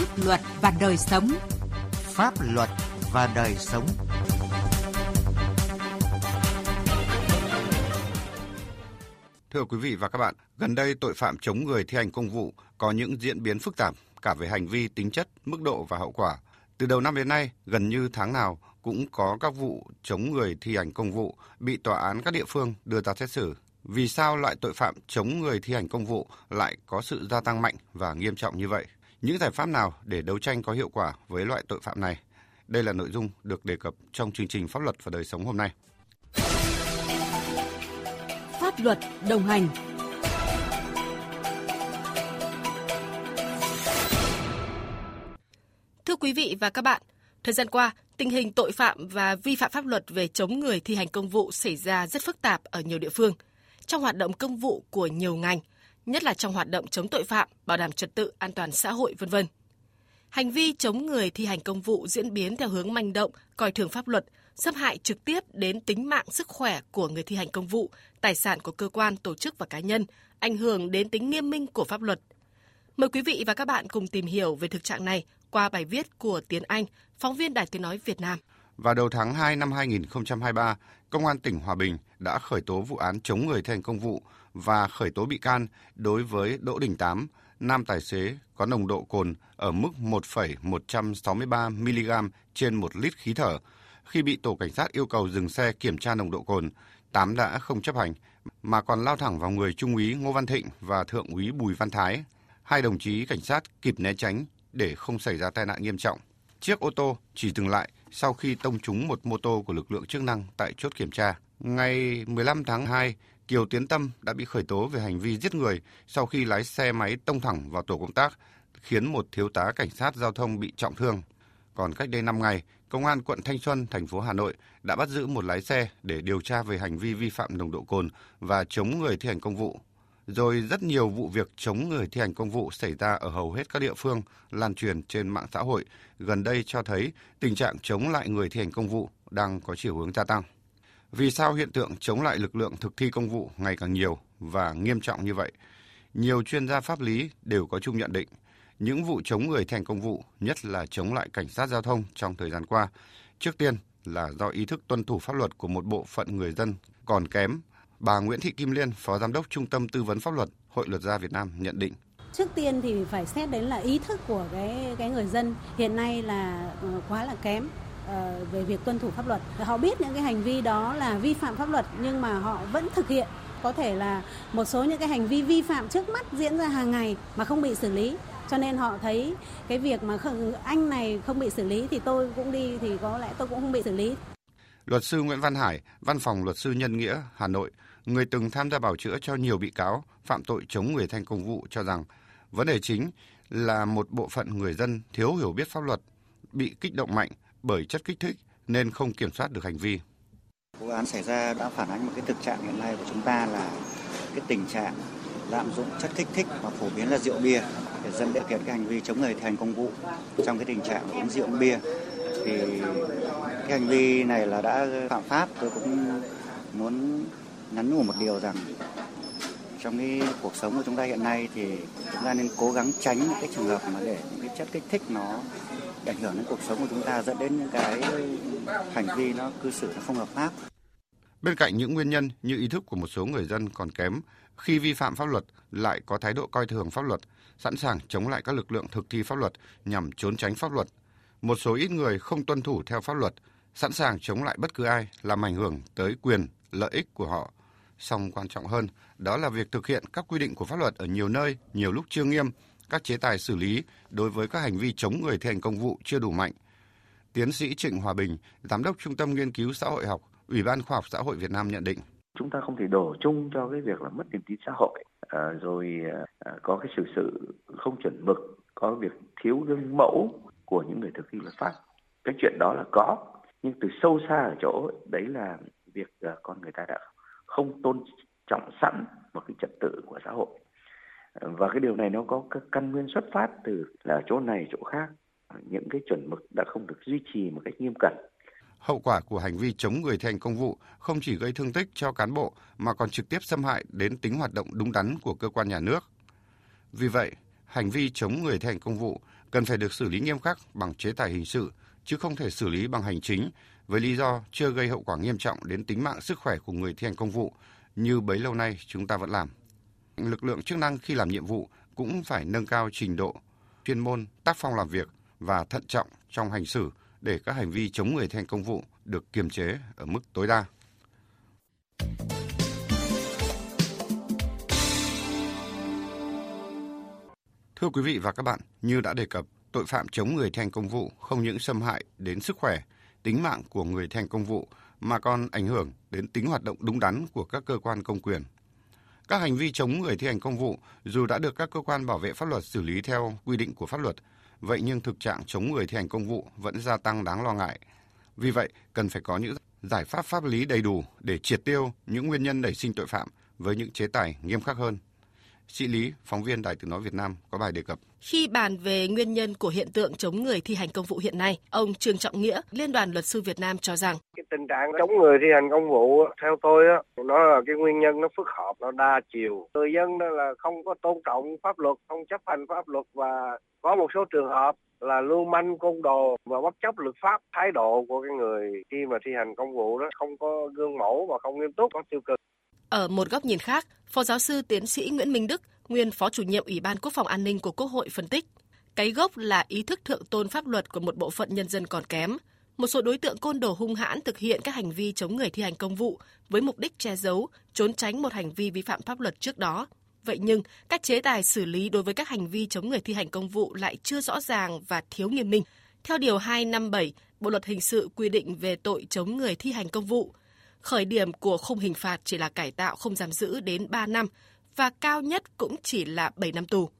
Pháp luật và đời sống. Pháp luật và đời sống. Thưa quý vị và các bạn, gần đây tội phạm chống người thi hành công vụ có những diễn biến phức tạp cả về hành vi, tính chất, mức độ và hậu quả. Từ đầu năm đến nay, gần như tháng nào cũng có các vụ chống người thi hành công vụ bị tòa án các địa phương đưa ra xét xử. Vì sao loại tội phạm chống người thi hành công vụ lại có sự gia tăng mạnh và nghiêm trọng như vậy? Những giải pháp nào để đấu tranh có hiệu quả với loại tội phạm này? Đây là nội dung được đề cập trong chương trình Pháp luật và đời sống hôm nay. Pháp luật đồng hành Thưa quý vị và các bạn, thời gian qua, tình hình tội phạm và vi phạm pháp luật về chống người thi hành công vụ xảy ra rất phức tạp ở nhiều địa phương. Trong hoạt động công vụ của nhiều ngành, nhất là trong hoạt động chống tội phạm, bảo đảm trật tự, an toàn xã hội, vân vân. Hành vi chống người thi hành công vụ diễn biến theo hướng manh động, coi thường pháp luật, xâm hại trực tiếp đến tính mạng sức khỏe của người thi hành công vụ, tài sản của cơ quan, tổ chức và cá nhân, ảnh hưởng đến tính nghiêm minh của pháp luật. Mời quý vị và các bạn cùng tìm hiểu về thực trạng này qua bài viết của Tiến Anh, phóng viên Đài Tiếng Nói Việt Nam. Vào đầu tháng 2 năm 2023, Công an tỉnh Hòa Bình đã khởi tố vụ án chống người thi hành công vụ và khởi tố bị can đối với Đỗ Đình Tám, nam tài xế có nồng độ cồn ở mức 1,163 mg trên 1 lít khí thở. Khi bị tổ cảnh sát yêu cầu dừng xe kiểm tra nồng độ cồn, Tám đã không chấp hành mà còn lao thẳng vào người Trung úy Ngô Văn Thịnh và Thượng úy Bùi Văn Thái. Hai đồng chí cảnh sát kịp né tránh để không xảy ra tai nạn nghiêm trọng. Chiếc ô tô chỉ dừng lại sau khi tông trúng một mô tô của lực lượng chức năng tại chốt kiểm tra. Ngày 15 tháng 2, Kiều Tiến Tâm đã bị khởi tố về hành vi giết người sau khi lái xe máy tông thẳng vào tổ công tác, khiến một thiếu tá cảnh sát giao thông bị trọng thương. Còn cách đây 5 ngày, Công an quận Thanh Xuân, thành phố Hà Nội đã bắt giữ một lái xe để điều tra về hành vi vi phạm nồng độ cồn và chống người thi hành công vụ. Rồi rất nhiều vụ việc chống người thi hành công vụ xảy ra ở hầu hết các địa phương, lan truyền trên mạng xã hội, gần đây cho thấy tình trạng chống lại người thi hành công vụ đang có chiều hướng gia tăng. Vì sao hiện tượng chống lại lực lượng thực thi công vụ ngày càng nhiều và nghiêm trọng như vậy? Nhiều chuyên gia pháp lý đều có chung nhận định, những vụ chống người thi hành công vụ, nhất là chống lại cảnh sát giao thông trong thời gian qua, trước tiên là do ý thức tuân thủ pháp luật của một bộ phận người dân còn kém Bà Nguyễn Thị Kim Liên, Phó Giám đốc Trung tâm Tư vấn Pháp luật, Hội Luật gia Việt Nam nhận định. Trước tiên thì phải xét đến là ý thức của cái cái người dân hiện nay là ờ, quá là kém ờ, về việc tuân thủ pháp luật. Họ biết những cái hành vi đó là vi phạm pháp luật nhưng mà họ vẫn thực hiện. Có thể là một số những cái hành vi vi phạm trước mắt diễn ra hàng ngày mà không bị xử lý cho nên họ thấy cái việc mà anh này không bị xử lý thì tôi cũng đi thì có lẽ tôi cũng không bị xử lý. Luật sư Nguyễn Văn Hải, Văn phòng Luật sư Nhân nghĩa, Hà Nội người từng tham gia bảo chữa cho nhiều bị cáo phạm tội chống người thành công vụ cho rằng vấn đề chính là một bộ phận người dân thiếu hiểu biết pháp luật, bị kích động mạnh bởi chất kích thích nên không kiểm soát được hành vi. Vụ án xảy ra đã phản ánh một cái thực trạng hiện nay của chúng ta là cái tình trạng lạm dụng chất kích thích và phổ biến là rượu bia để dẫn đến cái hành vi chống người thi hành công vụ. Trong cái tình trạng uống rượu bia thì cái hành vi này là đã phạm pháp tôi cũng muốn nhắn nhủ một điều rằng trong cái cuộc sống của chúng ta hiện nay thì chúng ta nên cố gắng tránh những cái trường hợp mà để những cái chất kích thích nó ảnh hưởng đến cuộc sống của chúng ta dẫn đến những cái hành vi nó cư xử nó không hợp pháp. Bên cạnh những nguyên nhân như ý thức của một số người dân còn kém, khi vi phạm pháp luật lại có thái độ coi thường pháp luật, sẵn sàng chống lại các lực lượng thực thi pháp luật nhằm trốn tránh pháp luật. Một số ít người không tuân thủ theo pháp luật, sẵn sàng chống lại bất cứ ai làm ảnh hưởng tới quyền, lợi ích của họ song quan trọng hơn đó là việc thực hiện các quy định của pháp luật ở nhiều nơi, nhiều lúc chưa nghiêm, các chế tài xử lý đối với các hành vi chống người thi hành công vụ chưa đủ mạnh. Tiến sĩ Trịnh Hòa Bình, Giám đốc Trung tâm Nghiên cứu Xã hội học, Ủy ban Khoa học Xã hội Việt Nam nhận định. Chúng ta không thể đổ chung cho cái việc là mất niềm tin xã hội, à, rồi à, à có cái sự sự không chuẩn mực, có việc thiếu gương mẫu của những người thực thi luật pháp. Cái chuyện đó là có, nhưng từ sâu xa ở chỗ đấy là việc à, con người ta đã không tôn trọng sẵn một cái trật tự của xã hội. Và cái điều này nó có các căn nguyên xuất phát từ là chỗ này chỗ khác. Những cái chuẩn mực đã không được duy trì một cách nghiêm cẩn. Hậu quả của hành vi chống người thi hành công vụ không chỉ gây thương tích cho cán bộ mà còn trực tiếp xâm hại đến tính hoạt động đúng đắn của cơ quan nhà nước. Vì vậy, hành vi chống người thi hành công vụ cần phải được xử lý nghiêm khắc bằng chế tài hình sự, chứ không thể xử lý bằng hành chính với lý do chưa gây hậu quả nghiêm trọng đến tính mạng sức khỏe của người thi hành công vụ như bấy lâu nay chúng ta vẫn làm. Lực lượng chức năng khi làm nhiệm vụ cũng phải nâng cao trình độ, chuyên môn, tác phong làm việc và thận trọng trong hành xử để các hành vi chống người thi hành công vụ được kiềm chế ở mức tối đa. Thưa quý vị và các bạn, như đã đề cập, tội phạm chống người thi hành công vụ không những xâm hại đến sức khỏe, tính mạng của người thi hành công vụ mà còn ảnh hưởng đến tính hoạt động đúng đắn của các cơ quan công quyền. Các hành vi chống người thi hành công vụ dù đã được các cơ quan bảo vệ pháp luật xử lý theo quy định của pháp luật, vậy nhưng thực trạng chống người thi hành công vụ vẫn gia tăng đáng lo ngại. Vì vậy, cần phải có những giải pháp pháp lý đầy đủ để triệt tiêu những nguyên nhân nảy sinh tội phạm với những chế tài nghiêm khắc hơn. Sĩ Lý, phóng viên Đài Tiếng Nói Việt Nam có bài đề cập. Khi bàn về nguyên nhân của hiện tượng chống người thi hành công vụ hiện nay, ông Trương Trọng Nghĩa, Liên đoàn Luật sư Việt Nam cho rằng cái tình trạng chống người thi hành công vụ theo tôi á nó là cái nguyên nhân nó phức hợp nó đa chiều người dân đó là không có tôn trọng pháp luật không chấp hành pháp luật và có một số trường hợp là lưu manh côn đồ và bất chấp luật pháp thái độ của cái người khi mà thi hành công vụ đó không có gương mẫu và không nghiêm túc có tiêu cực ở một góc nhìn khác, Phó giáo sư tiến sĩ Nguyễn Minh Đức, nguyên Phó chủ nhiệm Ủy ban Quốc phòng An ninh của Quốc hội phân tích, cái gốc là ý thức thượng tôn pháp luật của một bộ phận nhân dân còn kém. Một số đối tượng côn đồ hung hãn thực hiện các hành vi chống người thi hành công vụ với mục đích che giấu, trốn tránh một hành vi vi phạm pháp luật trước đó. Vậy nhưng, các chế tài xử lý đối với các hành vi chống người thi hành công vụ lại chưa rõ ràng và thiếu nghiêm minh. Theo Điều 257, Bộ Luật Hình sự quy định về tội chống người thi hành công vụ, khởi điểm của khung hình phạt chỉ là cải tạo không giam giữ đến 3 năm và cao nhất cũng chỉ là 7 năm tù.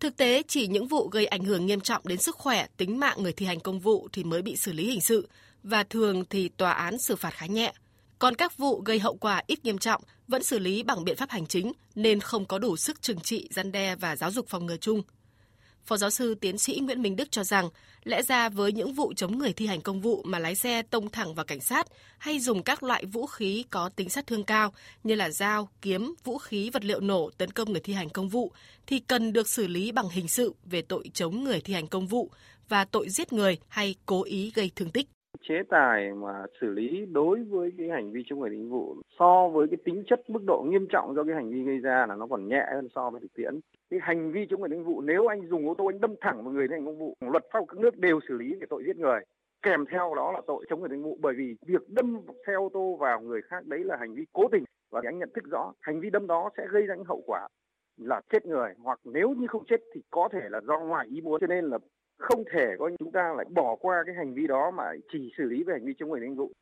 Thực tế, chỉ những vụ gây ảnh hưởng nghiêm trọng đến sức khỏe, tính mạng người thi hành công vụ thì mới bị xử lý hình sự và thường thì tòa án xử phạt khá nhẹ. Còn các vụ gây hậu quả ít nghiêm trọng vẫn xử lý bằng biện pháp hành chính nên không có đủ sức trừng trị, gian đe và giáo dục phòng ngừa chung. Phó giáo sư tiến sĩ Nguyễn Minh Đức cho rằng, lẽ ra với những vụ chống người thi hành công vụ mà lái xe tông thẳng vào cảnh sát hay dùng các loại vũ khí có tính sát thương cao như là dao, kiếm, vũ khí, vật liệu nổ tấn công người thi hành công vụ thì cần được xử lý bằng hình sự về tội chống người thi hành công vụ và tội giết người hay cố ý gây thương tích chế tài mà xử lý đối với cái hành vi chống người thi hành vụ so với cái tính chất mức độ nghiêm trọng do cái hành vi gây ra là nó còn nhẹ hơn so với thực tiễn. Cái hành vi chống người thi hành vụ nếu anh dùng ô tô anh đâm thẳng vào người thi hành công vụ, luật pháp các nước đều xử lý về tội giết người. Kèm theo đó là tội chống người thi hành vụ bởi vì việc đâm xe ô tô vào người khác đấy là hành vi cố tình và anh nhận thức rõ hành vi đâm đó sẽ gây ra những hậu quả là chết người hoặc nếu như không chết thì có thể là do ngoài ý muốn. Cho nên là không thể có chúng ta lại bỏ qua cái hành vi đó mà chỉ xử lý về hành vi chống người thi hành vụ.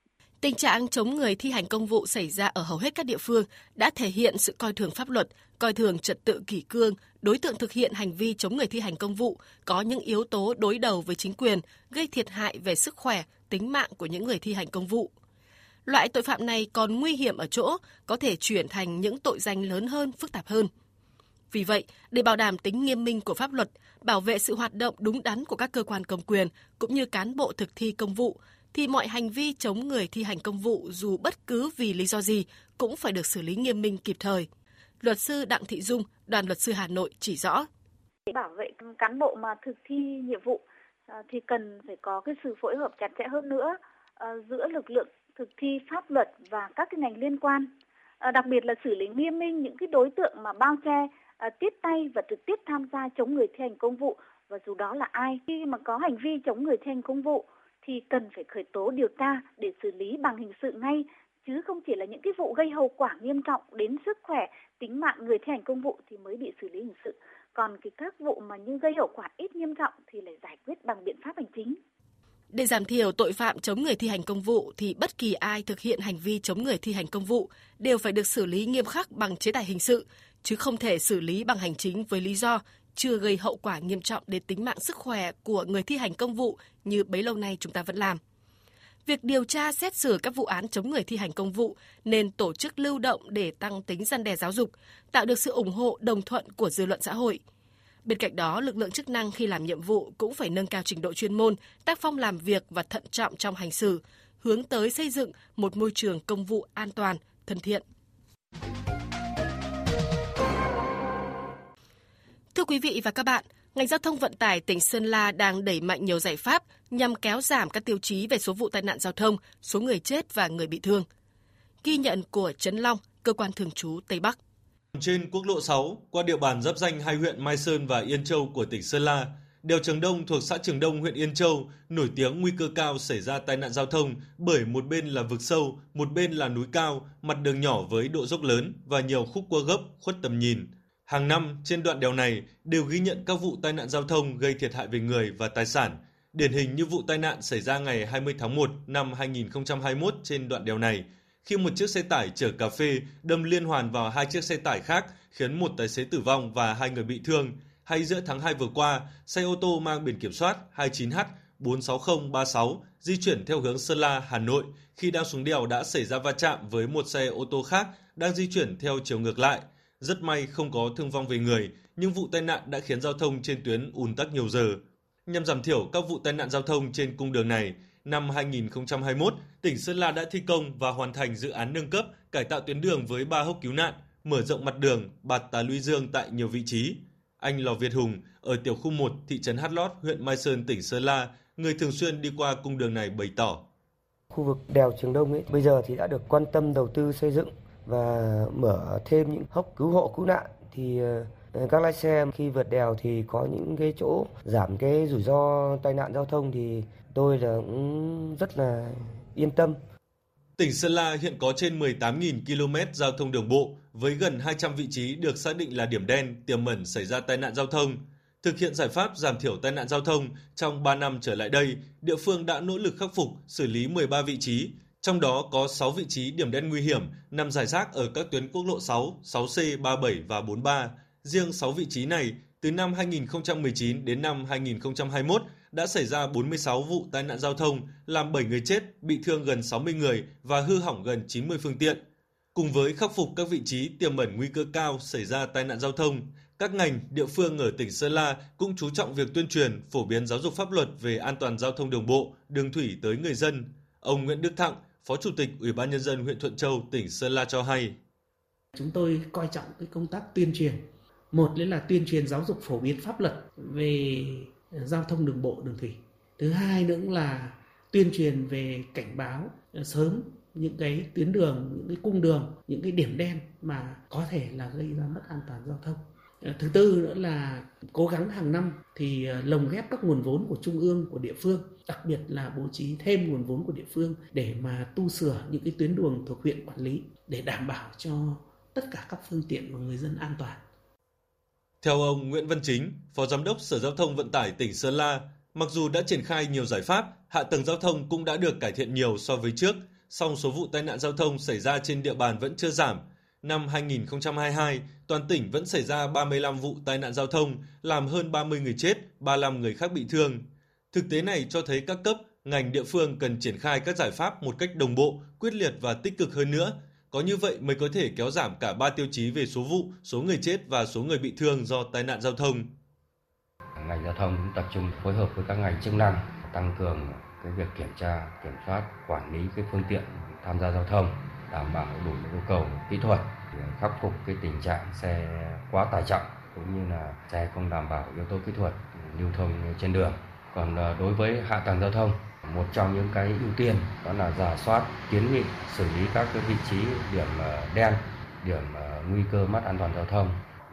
Tình trạng chống người thi hành công vụ xảy ra ở hầu hết các địa phương đã thể hiện sự coi thường pháp luật, coi thường trật tự kỷ cương, đối tượng thực hiện hành vi chống người thi hành công vụ có những yếu tố đối đầu với chính quyền, gây thiệt hại về sức khỏe, tính mạng của những người thi hành công vụ. Loại tội phạm này còn nguy hiểm ở chỗ có thể chuyển thành những tội danh lớn hơn, phức tạp hơn. Vì vậy, để bảo đảm tính nghiêm minh của pháp luật, bảo vệ sự hoạt động đúng đắn của các cơ quan công quyền cũng như cán bộ thực thi công vụ, thì mọi hành vi chống người thi hành công vụ dù bất cứ vì lý do gì cũng phải được xử lý nghiêm minh kịp thời. Luật sư Đặng Thị Dung, đoàn luật sư Hà Nội chỉ rõ. Để bảo vệ cán bộ mà thực thi nhiệm vụ à, thì cần phải có cái sự phối hợp chặt chẽ hơn nữa à, giữa lực lượng thực thi pháp luật và các cái ngành liên quan. À, đặc biệt là xử lý nghiêm minh những cái đối tượng mà bao che à, tiếp tay và trực tiếp tham gia chống người thi hành công vụ. Và dù đó là ai khi mà có hành vi chống người thi hành công vụ thì cần phải khởi tố điều tra để xử lý bằng hình sự ngay. Chứ không chỉ là những cái vụ gây hậu quả nghiêm trọng đến sức khỏe tính mạng người thi hành công vụ thì mới bị xử lý hình sự. Còn cái các vụ mà như gây hậu quả ít nghiêm trọng thì lại giải quyết bằng biện pháp hành chính để giảm thiểu tội phạm chống người thi hành công vụ thì bất kỳ ai thực hiện hành vi chống người thi hành công vụ đều phải được xử lý nghiêm khắc bằng chế tài hình sự chứ không thể xử lý bằng hành chính với lý do chưa gây hậu quả nghiêm trọng đến tính mạng sức khỏe của người thi hành công vụ như bấy lâu nay chúng ta vẫn làm. Việc điều tra xét xử các vụ án chống người thi hành công vụ nên tổ chức lưu động để tăng tính gian đe giáo dục, tạo được sự ủng hộ đồng thuận của dư luận xã hội. Bên cạnh đó, lực lượng chức năng khi làm nhiệm vụ cũng phải nâng cao trình độ chuyên môn, tác phong làm việc và thận trọng trong hành xử, hướng tới xây dựng một môi trường công vụ an toàn, thân thiện. Thưa quý vị và các bạn, ngành giao thông vận tải tỉnh Sơn La đang đẩy mạnh nhiều giải pháp nhằm kéo giảm các tiêu chí về số vụ tai nạn giao thông, số người chết và người bị thương. Ghi nhận của Trấn Long, cơ quan thường trú Tây Bắc. Trên quốc lộ 6, qua địa bàn giáp danh hai huyện Mai Sơn và Yên Châu của tỉnh Sơn La, đèo Trường Đông thuộc xã Trường Đông huyện Yên Châu nổi tiếng nguy cơ cao xảy ra tai nạn giao thông bởi một bên là vực sâu, một bên là núi cao, mặt đường nhỏ với độ dốc lớn và nhiều khúc cua gấp khuất tầm nhìn. Hàng năm trên đoạn đèo này đều ghi nhận các vụ tai nạn giao thông gây thiệt hại về người và tài sản. Điển hình như vụ tai nạn xảy ra ngày 20 tháng 1 năm 2021 trên đoạn đèo này, khi một chiếc xe tải chở cà phê đâm liên hoàn vào hai chiếc xe tải khác khiến một tài xế tử vong và hai người bị thương. Hay giữa tháng 2 vừa qua, xe ô tô mang biển kiểm soát 29H 46036 di chuyển theo hướng Sơn La, Hà Nội khi đang xuống đèo đã xảy ra va chạm với một xe ô tô khác đang di chuyển theo chiều ngược lại. Rất may không có thương vong về người, nhưng vụ tai nạn đã khiến giao thông trên tuyến ùn tắc nhiều giờ. Nhằm giảm thiểu các vụ tai nạn giao thông trên cung đường này, năm 2021, tỉnh Sơn La đã thi công và hoàn thành dự án nâng cấp, cải tạo tuyến đường với 3 hốc cứu nạn, mở rộng mặt đường, bạt tà luy dương tại nhiều vị trí. Anh Lò Việt Hùng ở tiểu khu 1 thị trấn Hát Lót, huyện Mai Sơn, tỉnh Sơn La, người thường xuyên đi qua cung đường này bày tỏ. Khu vực đèo Trường Đông ấy bây giờ thì đã được quan tâm đầu tư xây dựng và mở thêm những hốc cứu hộ cứu nạn thì ờ, Ờ, các lái xe khi vượt đèo thì có những cái chỗ giảm cái rủi ro tai nạn giao thông thì tôi là cũng rất là yên tâm. Tỉnh Sơn La hiện có trên 18.000 km giao thông đường bộ với gần 200 vị trí được xác định là điểm đen tiềm ẩn xảy ra tai nạn giao thông. Thực hiện giải pháp giảm thiểu tai nạn giao thông trong 3 năm trở lại đây, địa phương đã nỗ lực khắc phục, xử lý 13 vị trí, trong đó có 6 vị trí điểm đen nguy hiểm nằm giải rác ở các tuyến quốc lộ 6, 6C, 37 và 43. Riêng 6 vị trí này, từ năm 2019 đến năm 2021 đã xảy ra 46 vụ tai nạn giao thông, làm 7 người chết, bị thương gần 60 người và hư hỏng gần 90 phương tiện. Cùng với khắc phục các vị trí tiềm ẩn nguy cơ cao xảy ra tai nạn giao thông, các ngành, địa phương ở tỉnh Sơn La cũng chú trọng việc tuyên truyền, phổ biến giáo dục pháp luật về an toàn giao thông đường bộ, đường thủy tới người dân. Ông Nguyễn Đức Thặng, Phó Chủ tịch Ủy ban Nhân dân huyện Thuận Châu, tỉnh Sơn La cho hay. Chúng tôi coi trọng cái công tác tuyên truyền. Một là tuyên truyền giáo dục phổ biến pháp luật về ờ, giao thông đường bộ, đường thủy. Thứ hai nữa là tuyên truyền về cảnh báo ờ, sớm những cái tuyến đường, những cái cung đường, những cái điểm đen mà có thể là gây ra mất an toàn giao thông. Ờ, thứ tư nữa là cố gắng hàng năm thì lồng ghép các nguồn vốn của trung ương, của địa phương, đặc biệt là bố trí thêm nguồn vốn của địa phương để mà tu sửa những cái tuyến đường thuộc huyện quản lý để đảm bảo cho tất cả các phương tiện và người dân an toàn. Theo ông Nguyễn Văn Chính, Phó Giám đốc Sở Giao thông Vận tải tỉnh Sơn La, mặc dù đã triển khai nhiều giải pháp, hạ tầng giao thông cũng đã được cải thiện nhiều so với trước, song số vụ tai nạn giao thông xảy ra trên địa bàn vẫn chưa giảm. Năm 2022, toàn tỉnh vẫn xảy ra 35 vụ tai nạn giao thông, làm hơn 30 người chết, 35 người khác bị thương. Thực tế này cho thấy các cấp, ngành địa phương cần triển khai các giải pháp một cách đồng bộ, quyết liệt và tích cực hơn nữa. Có như vậy mới có thể kéo giảm cả ba tiêu chí về số vụ, số người chết và số người bị thương do tai nạn giao thông. Ngành giao thông cũng tập trung phối hợp với các ngành chức năng tăng cường cái việc kiểm tra, kiểm soát, quản lý cái phương tiện tham gia giao thông, đảm bảo đủ yêu cầu kỹ thuật, khắc phục cái tình trạng xe quá tải trọng cũng như là xe không đảm bảo yếu tố kỹ thuật lưu thông trên đường. Còn ờ, đối với hạ tầng giao thông, một trong những cái ưu tiên đó là giả soát, kiến nghị, xử lý các cái vị trí điểm ờ, đen, điểm ờ, nguy cơ mất an toàn giao thông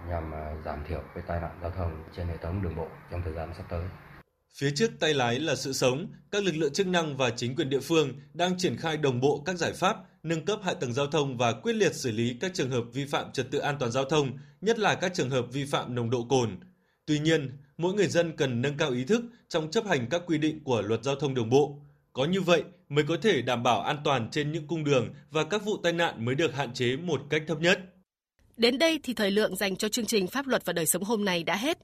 nhằm ờ, giảm thiểu cái tai nạn giao thông trên hệ thống đường bộ trong thời gian sắp tới. Phía trước tay lái là sự sống, các lực lượng chức năng và chính quyền địa phương đang triển khai đồng bộ các giải pháp nâng cấp hạ tầng giao thông và quyết liệt xử lý các trường hợp vi phạm trật tự an toàn giao thông, nhất là các trường hợp vi phạm nồng độ cồn. Tuy nhiên, mỗi người dân cần nâng cao ý thức trong chấp hành các quy định của luật giao thông đường bộ. Có như vậy mới có thể đảm bảo an toàn trên những cung đường và các vụ tai nạn mới được hạn chế một cách thấp nhất. Đến đây thì thời lượng dành cho chương trình Pháp luật và đời sống hôm nay đã hết.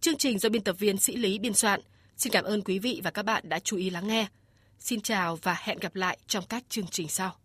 Chương trình do biên tập viên Sĩ Lý biên soạn. Xin cảm ơn quý vị và các bạn đã chú ý lắng nghe. Xin chào và hẹn gặp lại trong các chương trình sau.